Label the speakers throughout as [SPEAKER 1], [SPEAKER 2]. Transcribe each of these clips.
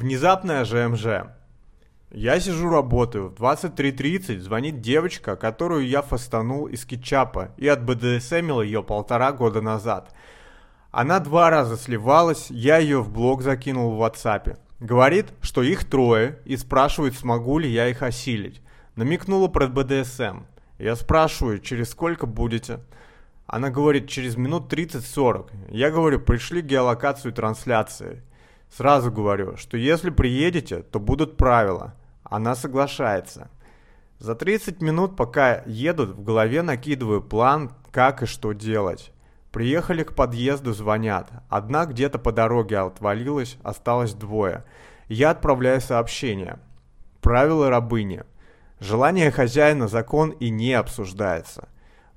[SPEAKER 1] Внезапная ЖМЖ. Я сижу работаю, в 23.30 звонит девочка, которую я фастанул из кетчапа и от БДСМил ее полтора года назад. Она два раза сливалась, я ее в блог закинул в WhatsApp. Говорит, что их трое и спрашивает, смогу ли я их осилить. Намекнула про БДСМ. Я спрашиваю, через сколько будете? Она говорит, через минут 30-40. Я говорю, пришли геолокацию трансляции. Сразу говорю, что если приедете, то будут правила. Она соглашается. За 30 минут, пока едут, в голове накидываю план, как и что делать. Приехали к подъезду, звонят. Одна где-то по дороге отвалилась, осталось двое. Я отправляю сообщение. Правила рабыни. Желание хозяина закон и не обсуждается.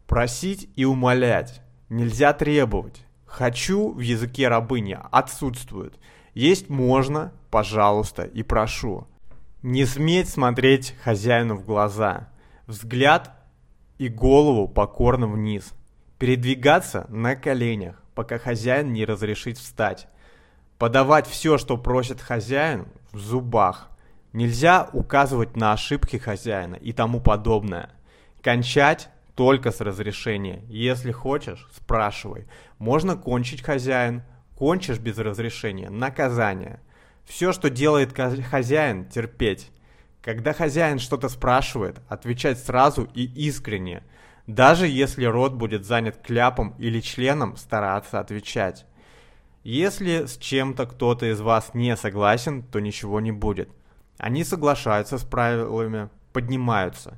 [SPEAKER 1] Просить и умолять. Нельзя требовать. «Хочу» в языке рабыни отсутствует. Есть можно, пожалуйста, и прошу. Не сметь смотреть хозяину в глаза. Взгляд и голову покорно вниз. Передвигаться на коленях, пока хозяин не разрешит встать. Подавать все, что просит хозяин, в зубах. Нельзя указывать на ошибки хозяина и тому подобное. Кончать только с разрешения. Если хочешь, спрашивай. Можно кончить хозяин, Кончишь без разрешения – наказание. Все, что делает хозяин – терпеть. Когда хозяин что-то спрашивает, отвечать сразу и искренне. Даже если рот будет занят кляпом или членом, стараться отвечать. Если с чем-то кто-то из вас не согласен, то ничего не будет. Они соглашаются с правилами, поднимаются.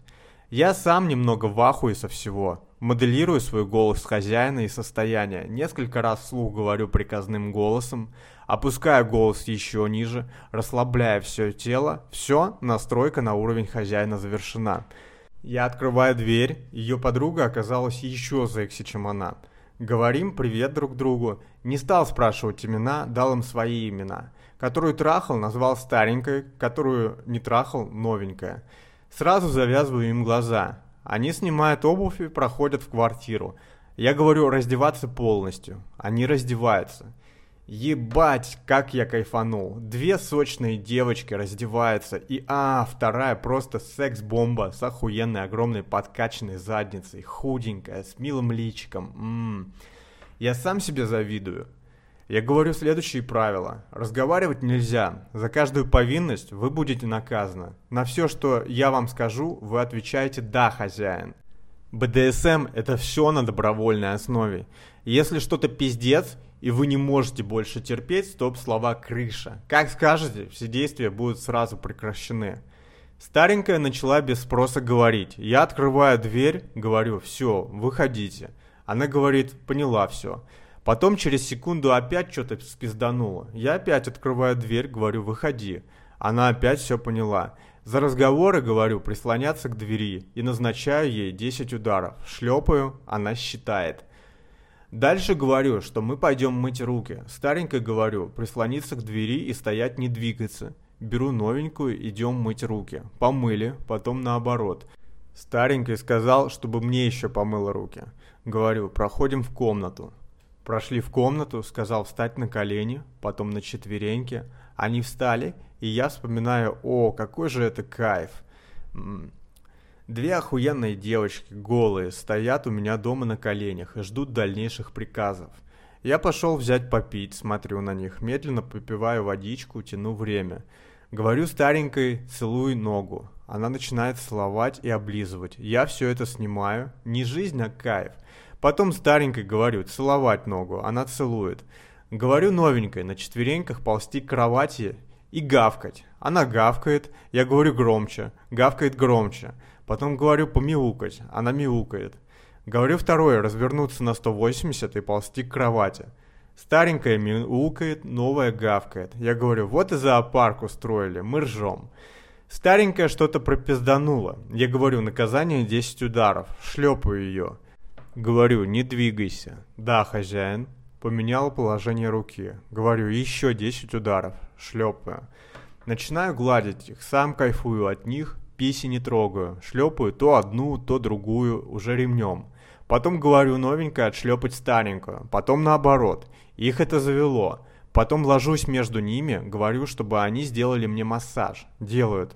[SPEAKER 1] Я сам немного в ахуе со всего. Моделирую свой голос хозяина и состояние. Несколько раз вслух говорю приказным голосом, опускаю голос еще ниже, расслабляя все тело. Все, настройка на уровень хозяина завершена. Я открываю дверь, ее подруга оказалась еще секси, чем она. Говорим привет друг другу. Не стал спрашивать имена, дал им свои имена. Которую трахал, назвал старенькой, которую не трахал, новенькая. Сразу завязываю им глаза. Они снимают обувь и проходят в квартиру. Я говорю раздеваться полностью. Они раздеваются. Ебать, как я кайфанул. Две сочные девочки раздеваются. И а, вторая просто секс-бомба с охуенной огромной подкачанной задницей. Худенькая, с милым личиком. Ммм. Я сам себе завидую. Я говорю следующие правила. Разговаривать нельзя. За каждую повинность вы будете наказаны. На все, что я вам скажу, вы отвечаете «да, хозяин». БДСМ – это все на добровольной основе. Если что-то пиздец, и вы не можете больше терпеть, стоп слова «крыша». Как скажете, все действия будут сразу прекращены. Старенькая начала без спроса говорить. Я открываю дверь, говорю «все, выходите». Она говорит «поняла все». Потом через секунду опять что-то спиздануло. Я опять открываю дверь, говорю, выходи. Она опять все поняла. За разговоры, говорю, прислоняться к двери и назначаю ей 10 ударов. Шлепаю, она считает. Дальше говорю, что мы пойдем мыть руки. Старенькой говорю, прислониться к двери и стоять не двигаться. Беру новенькую, идем мыть руки. Помыли, потом наоборот. Старенький сказал, чтобы мне еще помыла руки. Говорю, проходим в комнату. Прошли в комнату, сказал встать на колени, потом на четвереньки. Они встали, и я вспоминаю, о, какой же это кайф. Две охуенные девочки, голые, стоят у меня дома на коленях и ждут дальнейших приказов. Я пошел взять попить, смотрю на них, медленно попиваю водичку, тяну время. Говорю старенькой, целуй ногу. Она начинает целовать и облизывать. Я все это снимаю. Не жизнь, а кайф. Потом старенькой говорю, целовать ногу, она целует. Говорю новенькой, на четвереньках ползти к кровати и гавкать. Она гавкает, я говорю громче, гавкает громче. Потом говорю помяукать, она мяукает. Говорю второе, развернуться на 180 и ползти к кровати. Старенькая мяукает, новая гавкает. Я говорю, вот и зоопарк устроили, мы ржем. Старенькая что-то пропизданула. Я говорю, наказание 10 ударов, шлепаю ее. Говорю, не двигайся. Да, хозяин. Поменял положение руки. Говорю, еще 10 ударов. Шлепаю. Начинаю гладить их, сам кайфую от них, писи не трогаю. Шлепаю то одну, то другую, уже ремнем. Потом говорю новенькое отшлепать старенькую. Потом наоборот. Их это завело. Потом ложусь между ними, говорю, чтобы они сделали мне массаж. Делают.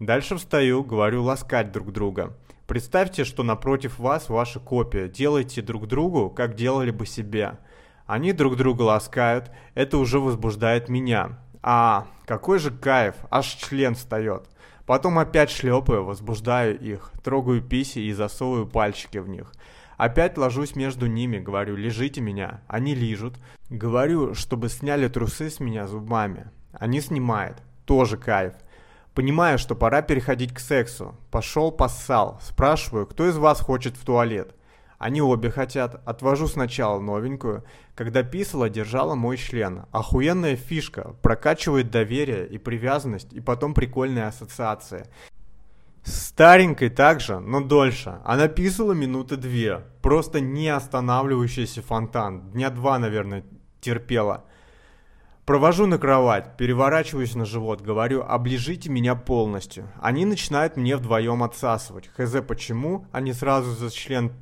[SPEAKER 1] Дальше встаю, говорю ласкать друг друга. Представьте, что напротив вас ваша копия. Делайте друг другу, как делали бы себе. Они друг друга ласкают, это уже возбуждает меня. А, какой же кайф, аж член встает. Потом опять шлепаю, возбуждаю их, трогаю писи и засовываю пальчики в них. Опять ложусь между ними, говорю, лежите меня. Они лижут. Говорю, чтобы сняли трусы с меня зубами. Они снимают. Тоже кайф. Понимаю, что пора переходить к сексу. Пошел, поссал. Спрашиваю, кто из вас хочет в туалет? Они обе хотят. Отвожу сначала новенькую. Когда писала, держала мой член. Охуенная фишка. Прокачивает доверие и привязанность, и потом прикольная ассоциация. Старенькой также, но дольше. Она писала минуты две. Просто не останавливающийся фонтан. Дня два, наверное, терпела. Провожу на кровать, переворачиваюсь на живот, говорю, оближите меня полностью. Они начинают мне вдвоем отсасывать. Хз почему, они сразу за член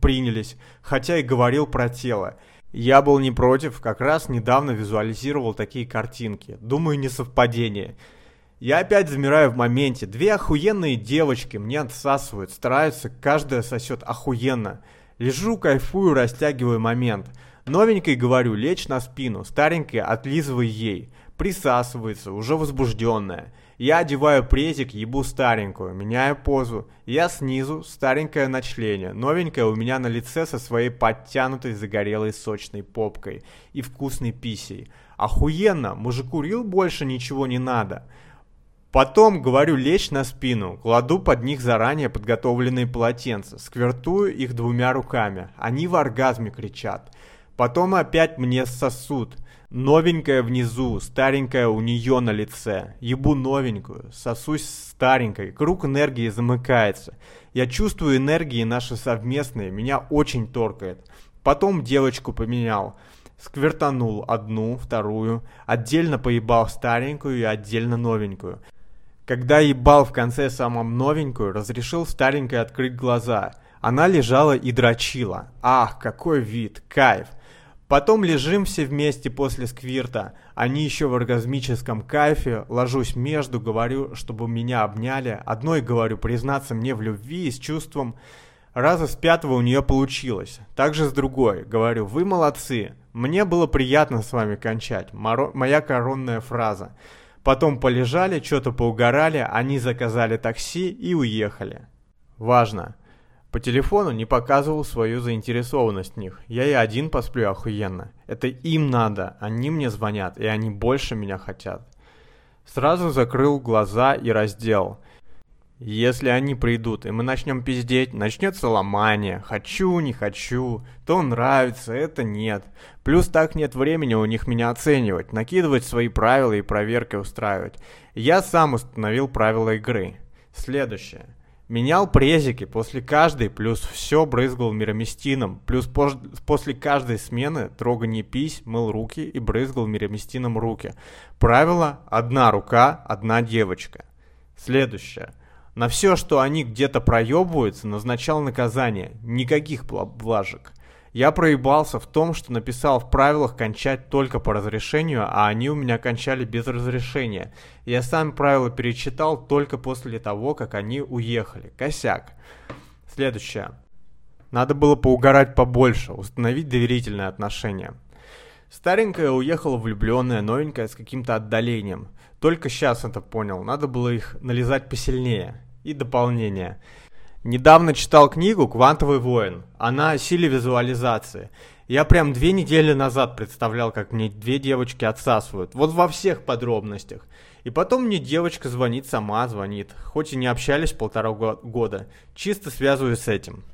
[SPEAKER 1] принялись, хотя и говорил про тело. Я был не против, как раз недавно визуализировал такие картинки. Думаю, не совпадение. Я опять замираю в моменте. Две охуенные девочки мне отсасывают, стараются, каждая сосет охуенно. Лежу, кайфую, растягиваю момент. Новенькой говорю, лечь на спину, старенькая отлизывай ей. Присасывается, уже возбужденная. Я одеваю презик, ебу старенькую, меняю позу. Я снизу, старенькое на члене, новенькая у меня на лице со своей подтянутой загорелой сочной попкой и вкусной писей. Охуенно, мужику рил больше ничего не надо. Потом, говорю, лечь на спину, кладу под них заранее подготовленные полотенца, сквертую их двумя руками. Они в оргазме кричат. Потом опять мне сосут. Новенькая внизу, старенькая у нее на лице. Ебу новенькую, сосусь старенькой, круг энергии замыкается. Я чувствую энергии наши совместные, меня очень торкает. Потом девочку поменял. Сквертанул одну, вторую, отдельно поебал старенькую и отдельно новенькую. Когда ебал в конце самом новенькую, разрешил старенькой открыть глаза. Она лежала и дрочила. Ах, какой вид, кайф. Потом лежим все вместе после сквирта. Они еще в оргазмическом кайфе. Ложусь между, говорю, чтобы меня обняли. Одной говорю признаться мне в любви и с чувством. Раза с пятого у нее получилось. Также с другой. Говорю, вы молодцы. Мне было приятно с вами кончать. Моро... Моя коронная фраза. Потом полежали, что-то поугорали, они заказали такси и уехали. Важно. По телефону не показывал свою заинтересованность в них. Я и один посплю охуенно. Это им надо, они мне звонят, и они больше меня хотят. Сразу закрыл глаза и раздел. Если они придут, и мы начнем пиздеть, начнется ломание. Хочу, не хочу, то нравится, это нет. Плюс так нет времени у них меня оценивать, накидывать свои правила и проверки устраивать. Я сам установил правила игры. Следующее. Менял презики после каждой, плюс все брызгал мироместином, плюс после каждой смены трогание пись, мыл руки и брызгал мироместином руки. Правило – одна рука, одна девочка. Следующее. На все, что они где-то проебываются, назначал наказание. Никаких блажек. Я проебался в том, что написал в правилах кончать только по разрешению, а они у меня кончали без разрешения. Я сам правила перечитал только после того, как они уехали. Косяк. Следующее. Надо было поугарать побольше, установить доверительные отношения. Старенькая уехала влюбленная, новенькая с каким-то отдалением. Только сейчас это понял, надо было их нализать посильнее. И дополнение. Недавно читал книгу «Квантовый воин». Она о силе визуализации. Я прям две недели назад представлял, как мне две девочки отсасывают. Вот во всех подробностях. И потом мне девочка звонит, сама звонит. Хоть и не общались полтора года. Чисто связываюсь с этим.